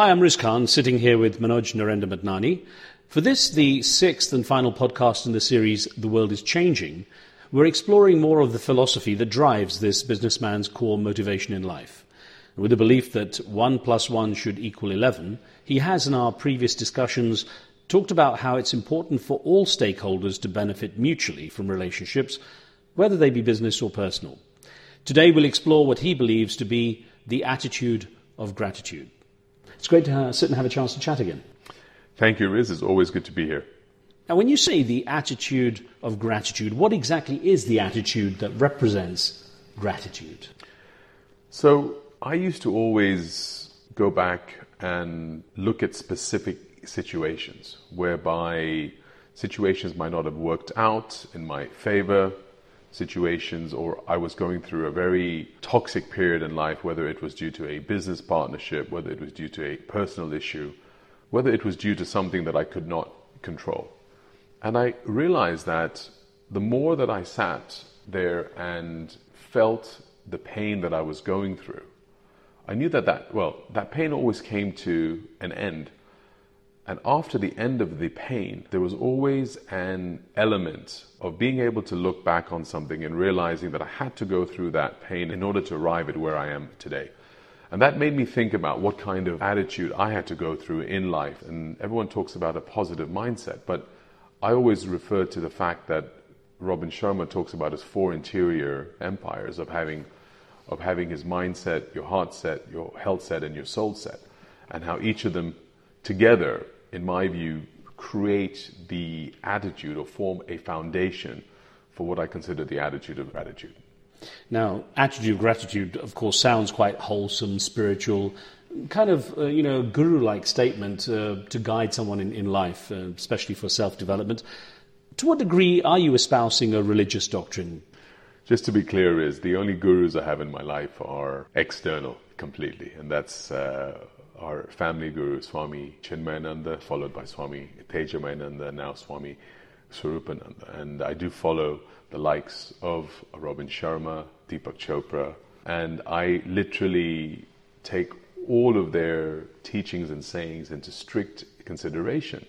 Hi, I'm Riz Khan, sitting here with Manoj Narender Madnani. For this, the sixth and final podcast in the series, The World is Changing, we're exploring more of the philosophy that drives this businessman's core motivation in life. With the belief that 1 plus 1 should equal 11, he has, in our previous discussions, talked about how it's important for all stakeholders to benefit mutually from relationships, whether they be business or personal. Today, we'll explore what he believes to be the attitude of gratitude. It's great to uh, sit and have a chance to chat again. Thank you, Riz. It's always good to be here. Now, when you say the attitude of gratitude, what exactly is the attitude that represents gratitude? So, I used to always go back and look at specific situations whereby situations might not have worked out in my favor, situations, or I was going through a very toxic period in life, whether it was due to a business partnership, whether it was due to a personal issue whether it was due to something that I could not control. And I realized that the more that I sat there and felt the pain that I was going through, I knew that that, well, that pain always came to an end. And after the end of the pain, there was always an element of being able to look back on something and realizing that I had to go through that pain in order to arrive at where I am today. And that made me think about what kind of attitude I had to go through in life. And everyone talks about a positive mindset, but I always refer to the fact that Robin Sharma talks about his four interior empires of having of having his mindset, your heart set, your health set, and your soul set, and how each of them together, in my view, create the attitude or form a foundation for what I consider the attitude of gratitude. Now, attitude of gratitude, of course, sounds quite wholesome, spiritual, kind of, uh, you know, guru like statement uh, to guide someone in, in life, uh, especially for self development. To what degree are you espousing a religious doctrine? Just to be clear, is the only gurus I have in my life are external completely, and that's uh, our family guru, Swami Chinmayananda, followed by Swami Tejomayananda, now Swami Swaroopananda. And I do follow the likes of Robin Sharma, Deepak Chopra, and I literally take all of their teachings and sayings into strict consideration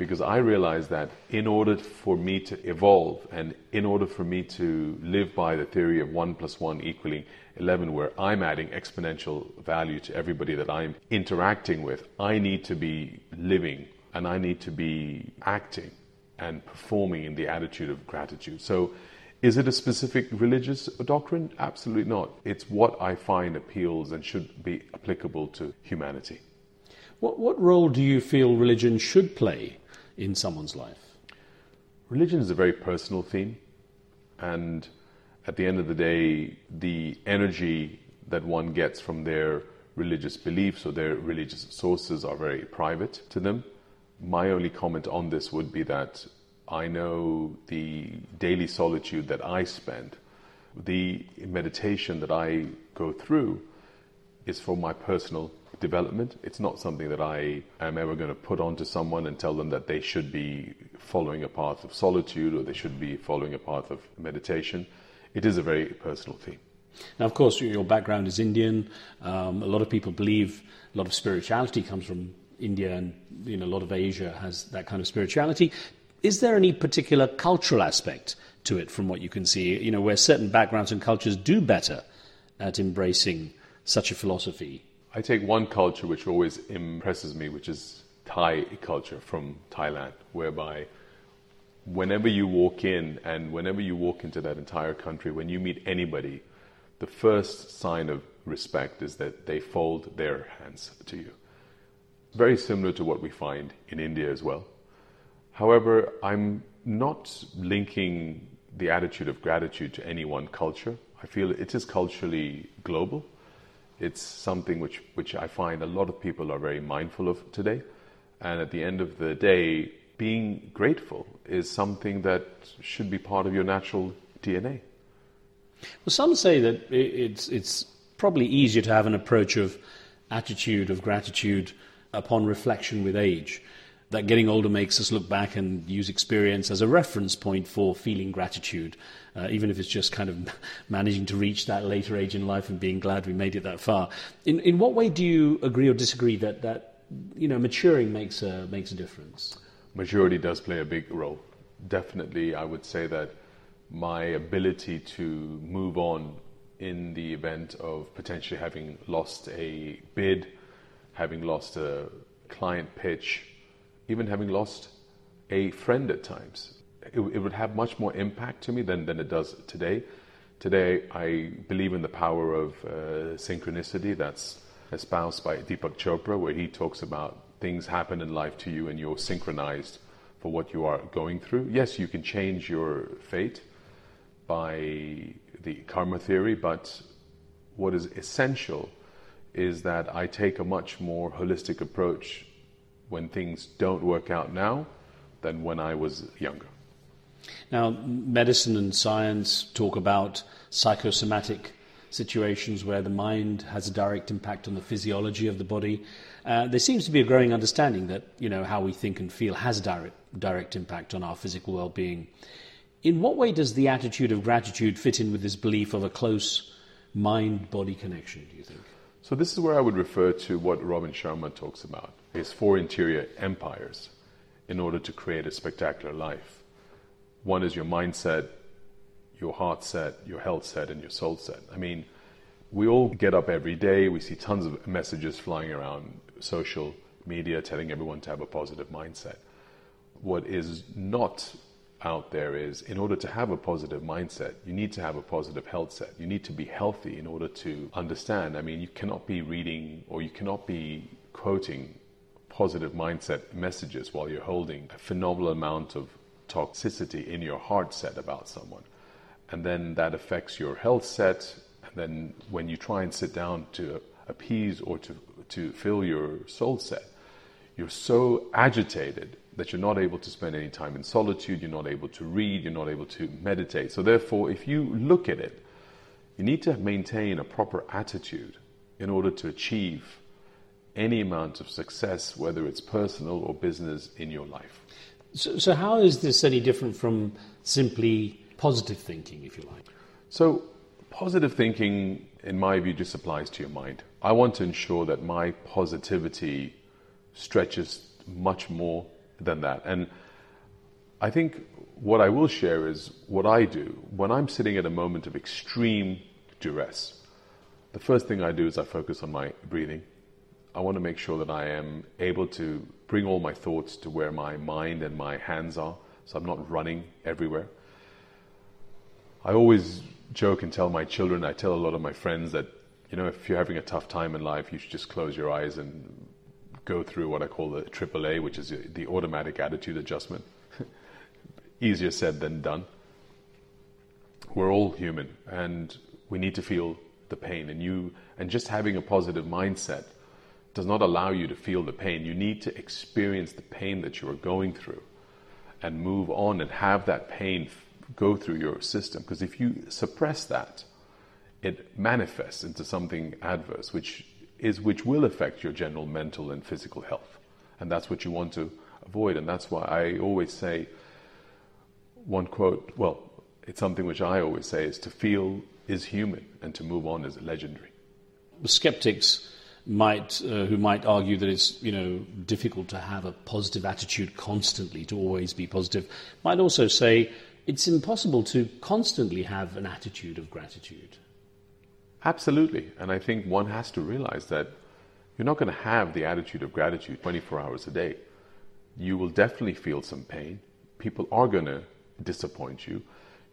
because I realize that in order for me to evolve and in order for me to live by the theory of 1 plus 1 equaling 11, where I'm adding exponential value to everybody that I'm interacting with, I need to be living and I need to be acting and performing in the attitude of gratitude. So, is it a specific religious doctrine? Absolutely not. It's what I find appeals and should be applicable to humanity. What, what role do you feel religion should play in someone's life? Religion is a very personal theme, and at the end of the day, the energy that one gets from their religious beliefs or their religious sources are very private to them my only comment on this would be that I know the daily solitude that I spend, the meditation that I go through is for my personal development. It's not something that I am ever going to put onto someone and tell them that they should be following a path of solitude or they should be following a path of meditation. It is a very personal theme. Now, of course, your background is Indian. Um, a lot of people believe a lot of spirituality comes from India and you know, a lot of Asia has that kind of spirituality. Is there any particular cultural aspect to it from what you can see, you know, where certain backgrounds and cultures do better at embracing such a philosophy? I take one culture which always impresses me, which is Thai culture from Thailand, whereby whenever you walk in and whenever you walk into that entire country, when you meet anybody, the first sign of respect is that they fold their hands to you very similar to what we find in India as well. However, I'm not linking the attitude of gratitude to any one culture. I feel it is culturally global. It's something which, which I find a lot of people are very mindful of today. And at the end of the day, being grateful is something that should be part of your natural DNA. Well, some say that it's, it's probably easier to have an approach of attitude, of gratitude, upon reflection with age. That getting older makes us look back and use experience as a reference point for feeling gratitude, uh, even if it's just kind of managing to reach that later age in life and being glad we made it that far. In, in what way do you agree or disagree that, that you know, maturing makes a, makes a difference? Maturity does play a big role. Definitely, I would say that my ability to move on in the event of potentially having lost a bid, having lost a client pitch, even having lost a friend at times. It, it, would have much more impact to me than, than it does today. Today, I believe in the power of uh, synchronicity that's espoused by Deepak Chopra, where he talks about things happen in life to you and you're synchronized for what you are going through. Yes, you can change your fate by the karma theory, but what is essential is that I take a much more holistic approach when things don't work out now than when I was younger. Now, medicine and science talk about psychosomatic situations where the mind has a direct impact on the physiology of the body. Uh, there seems to be a growing understanding that you know how we think and feel has a direct direct impact on our physical well-being. In what way does the attitude of gratitude fit in with this belief of a close mind-body connection? Do you think? So this is where I would refer to what Robin Sharma talks about his four interior empires in order to create a spectacular life. One is your mindset, your heart set, your health set, and your soul set. I mean, we all get up every day, we see tons of messages flying around social media telling everyone to have a positive mindset. What is not out there is in order to have a positive mindset, you need to have a positive health set. You need to be healthy in order to understand. I mean, you cannot be reading or you cannot be quoting positive mindset messages while you're holding a phenomenal amount of toxicity in your heart set about someone. And then that affects your health set. And then when you try and sit down to appease or to, to fill your soul set, you're so agitated that you're not able to spend any time in solitude, you're not able to read, you're not able to meditate. So, therefore, if you look at it, you need to maintain a proper attitude in order to achieve any amount of success, whether it's personal or business, in your life. So, so how is this any different from simply positive thinking, if you like? So, positive thinking, in my view, just applies to your mind. I want to ensure that my positivity stretches much more than that. And I think what I will share is what I do when I'm sitting at a moment of extreme duress. The first thing I do is I focus on my breathing. I want to make sure that I am able to bring all my thoughts to where my mind and my hands are, so I'm not running everywhere. I always joke and tell my children, I tell a lot of my friends that, you know, if you're having a tough time in life, you should just close your eyes and go through what I call the AAA, which is the automatic attitude adjustment. Easier said than done. We're all human and we need to feel the pain and you and just having a positive mindset does not allow you to feel the pain. You need to experience the pain that you are going through and move on and have that pain go through your system. Because if you suppress that, it manifests into something adverse, which is which will affect your general mental and physical health. And that's what you want to avoid. And that's why I always say one quote, well, it's something which I always say is to feel is human and to move on is legendary. Skeptics might uh, who might argue that it's you know difficult to have a positive attitude constantly to always be positive might also say it's impossible to constantly have an attitude of gratitude absolutely and i think one has to realize that you're not going to have the attitude of gratitude 24 hours a day you will definitely feel some pain people are going to disappoint you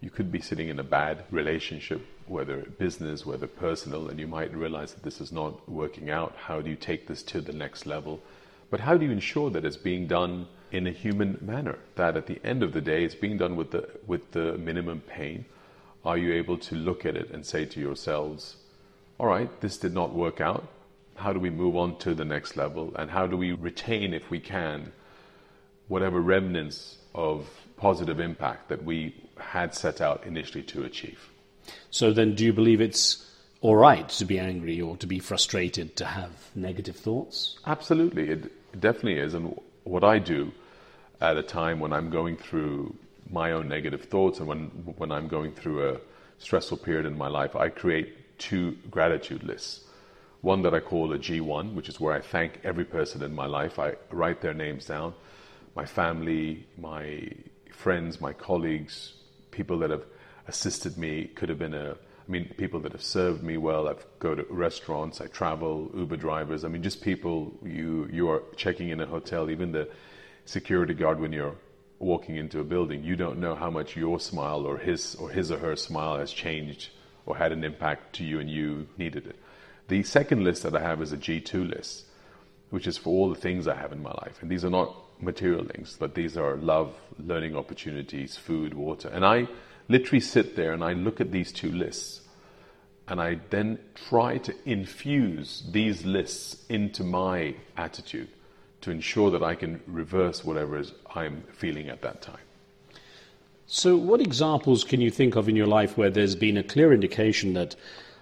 you could be sitting in a bad relationship, whether business, whether personal, and you might realize that this is not working out. How do you take this to the next level? But how do you ensure that it's being done in a human manner? That at the end of the day, it's being done with the, with the minimum pain? Are you able to look at it and say to yourselves, all right, this did not work out. How do we move on to the next level? And how do we retain, if we can, whatever remnants of positive impact that we had set out initially to achieve. So then, do you believe it's all right to be angry or to be frustrated, to have negative thoughts? Absolutely, it definitely is. And what I do at a time when I'm going through my own negative thoughts and when, when I'm going through a stressful period in my life, I create two gratitude lists. One that I call a G1, which is where I thank every person in my life. I write their names down my family, my friends, my colleagues, people that have assisted me. Could have been a, I mean, people that have served me well. I've go to restaurants. I travel. Uber drivers. I mean, just people you you are checking in a hotel. Even the security guard when you're walking into a building, you don't know how much your smile or his or his or her smile has changed or had an impact to you, and you needed it. The second list that I have is a G2 list, which is for all the things I have in my life, and these are not material things, but these are love, learning opportunities, food, water. And I literally sit there and I look at these two lists and I then try to infuse these lists into my attitude to ensure that I can reverse whatever is I'm feeling at that time. So, what examples can you think of in your life where there's been a clear indication that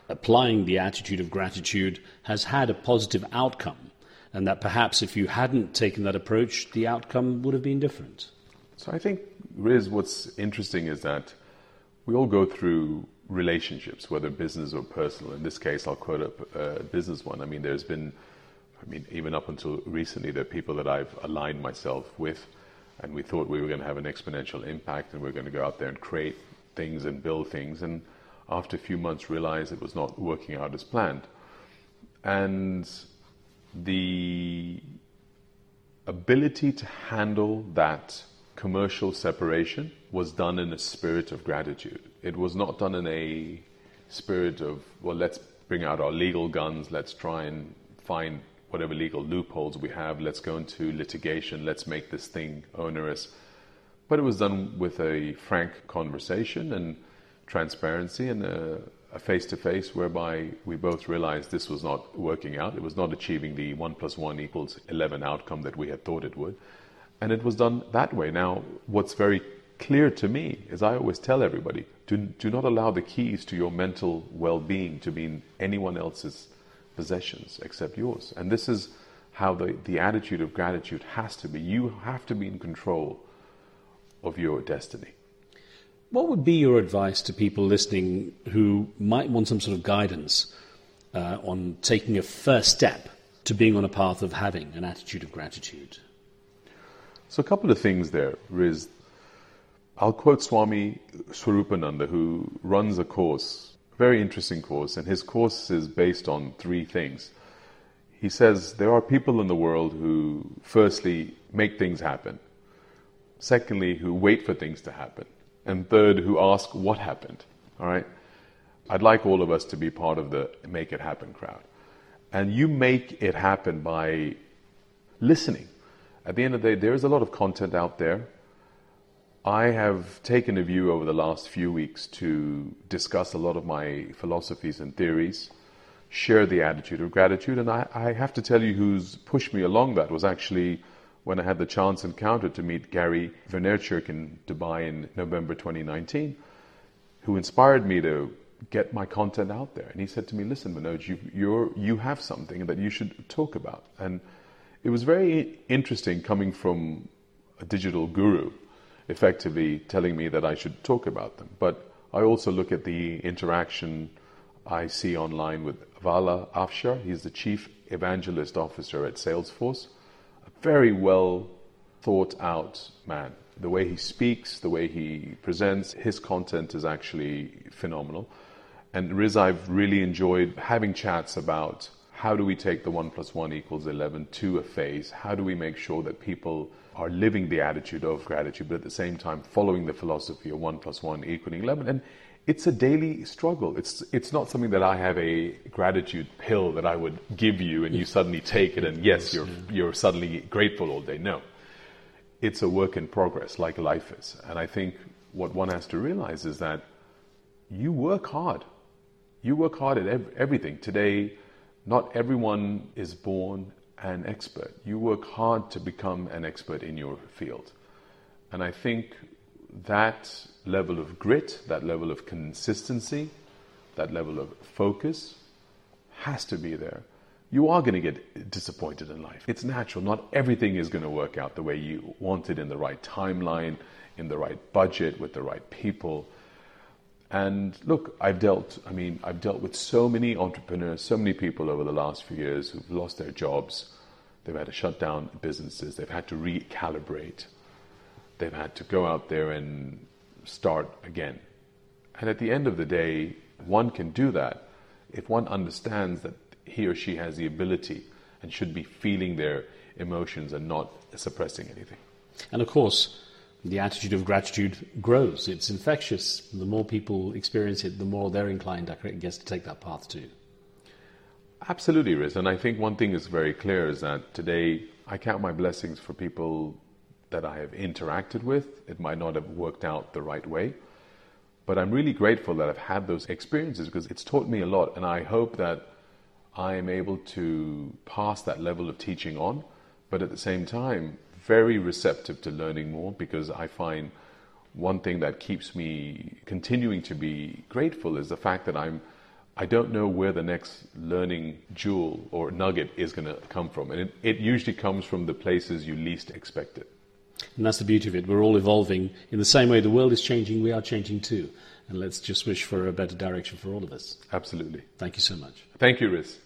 applying the attitude of gratitude has had a positive outcome? and that perhaps if you hadn't taken that approach, the outcome would have been different. So I think, Riz, what's interesting is that we all go through relationships, whether business or personal. In this case, I'll quote a, a business one. I mean, there's been, I mean, even up until recently, there people that I've aligned myself with, and we thought we were going to have an exponential impact, and we are going to go out there and create things and build things, and after a few months, realized it was not working out as planned. And the ability to handle that commercial separation was done in a spirit of gratitude. It was not done in a spirit of, well, let's bring out our legal guns, let's try and find whatever legal loopholes we have, let's go into litigation, let's make this thing onerous. But it was done with a frank conversation and transparency and a, face to face whereby we both realized this was not working out. It was not achieving the 1 plus 1 equals 11 outcome that we had thought it would. And it was done that way. Now, what's very clear to me is I always tell everybody do, do not allow the keys to your mental well being to be in anyone else's possessions except yours. And this is how the, the attitude of gratitude has to be. You have to be in control of your destiny. What would be your advice to people listening who might want some sort of guidance uh, on taking a first step to being on a path of having an attitude of gratitude? So, a couple of things there, Riz. I'll quote Swami Swaroopananda, who runs a course, very interesting course, and his course is based on three things. He says there are people in the world who, firstly, make things happen, secondly, who wait for things to happen, and third, who ask what happened. All right? I'd like all of us to be part of the make it happen crowd. And you make it happen by listening. At the end of the day, there is a lot of content out there. I have taken a view over the last few weeks to discuss a lot of my philosophies and theories, share the attitude of gratitude, and I, I have to tell you who's pushed me along that was actually when I had the chance encounter to meet Gary Vaynerchuk in Dubai in November 2019, who inspired me to get my content out there. And he said to me, "Listen, Manoj, you you're, you have something that you should talk about." And it was very interesting coming from a digital guru, effectively telling me that I should talk about them. But I also look at the interaction I see online with Vala Afshar. He's the chief evangelist officer at Salesforce A very well thought out man. The way he speaks, the way he presents, his content is actually phenomenal. And Riz, I've really enjoyed having chats about how do we take the 1 plus 1 equals 11 to a phase? How do we make sure that people are living the attitude of gratitude, but at the same time following the philosophy of 1 plus 1 equaling 11? And it's a daily struggle. It's it's not something that I have a gratitude pill that I would give you and you suddenly take it and yes, you're you're suddenly grateful all day. No. It's a work in progress like life is. And I think what one has to realize is that you work hard. You work hard at ev- everything. Today, not everyone is born an expert. You work hard to become an expert in your field. And I think that level of grit, that level of consistency, that level of focus has to be there. you are going to get disappointed in life. It's natural. Not everything is going to work out the way you want it in the right timeline, in the right budget, with the right people. And look, I've dealt, I mean, I've dealt with so many entrepreneurs, so many people over the last few years who've lost their jobs. They've had to shut down businesses. They've had to recalibrate. They've had to go out there and start again. And at the end of the day, one can do that if one understands that he or she has the ability and should be feeling their emotions and not suppressing anything. And of course, the attitude of gratitude grows. It's infectious. The more people experience it, the more they're inclined, I guess, to take that path too. Absolutely, Riz. And I think one thing is very clear is that today I count my blessings for people that I have interacted with. It might not have worked out the right way, but I'm really grateful that I've had those experiences because it's taught me a lot. And I hope that I am able to pass that level of teaching on, but at the same time, very receptive to learning more because I find one thing that keeps me continuing to be grateful is the fact that I'm I don't know where the next learning jewel or nugget is going to come from. And it, it usually comes from the places you least expect it. And that's the beauty of it. We're all evolving. In the same way the world is changing, we are changing too. And let's just wish for a better direction for all of us. Absolutely. Thank you so much. Thank you, Riz.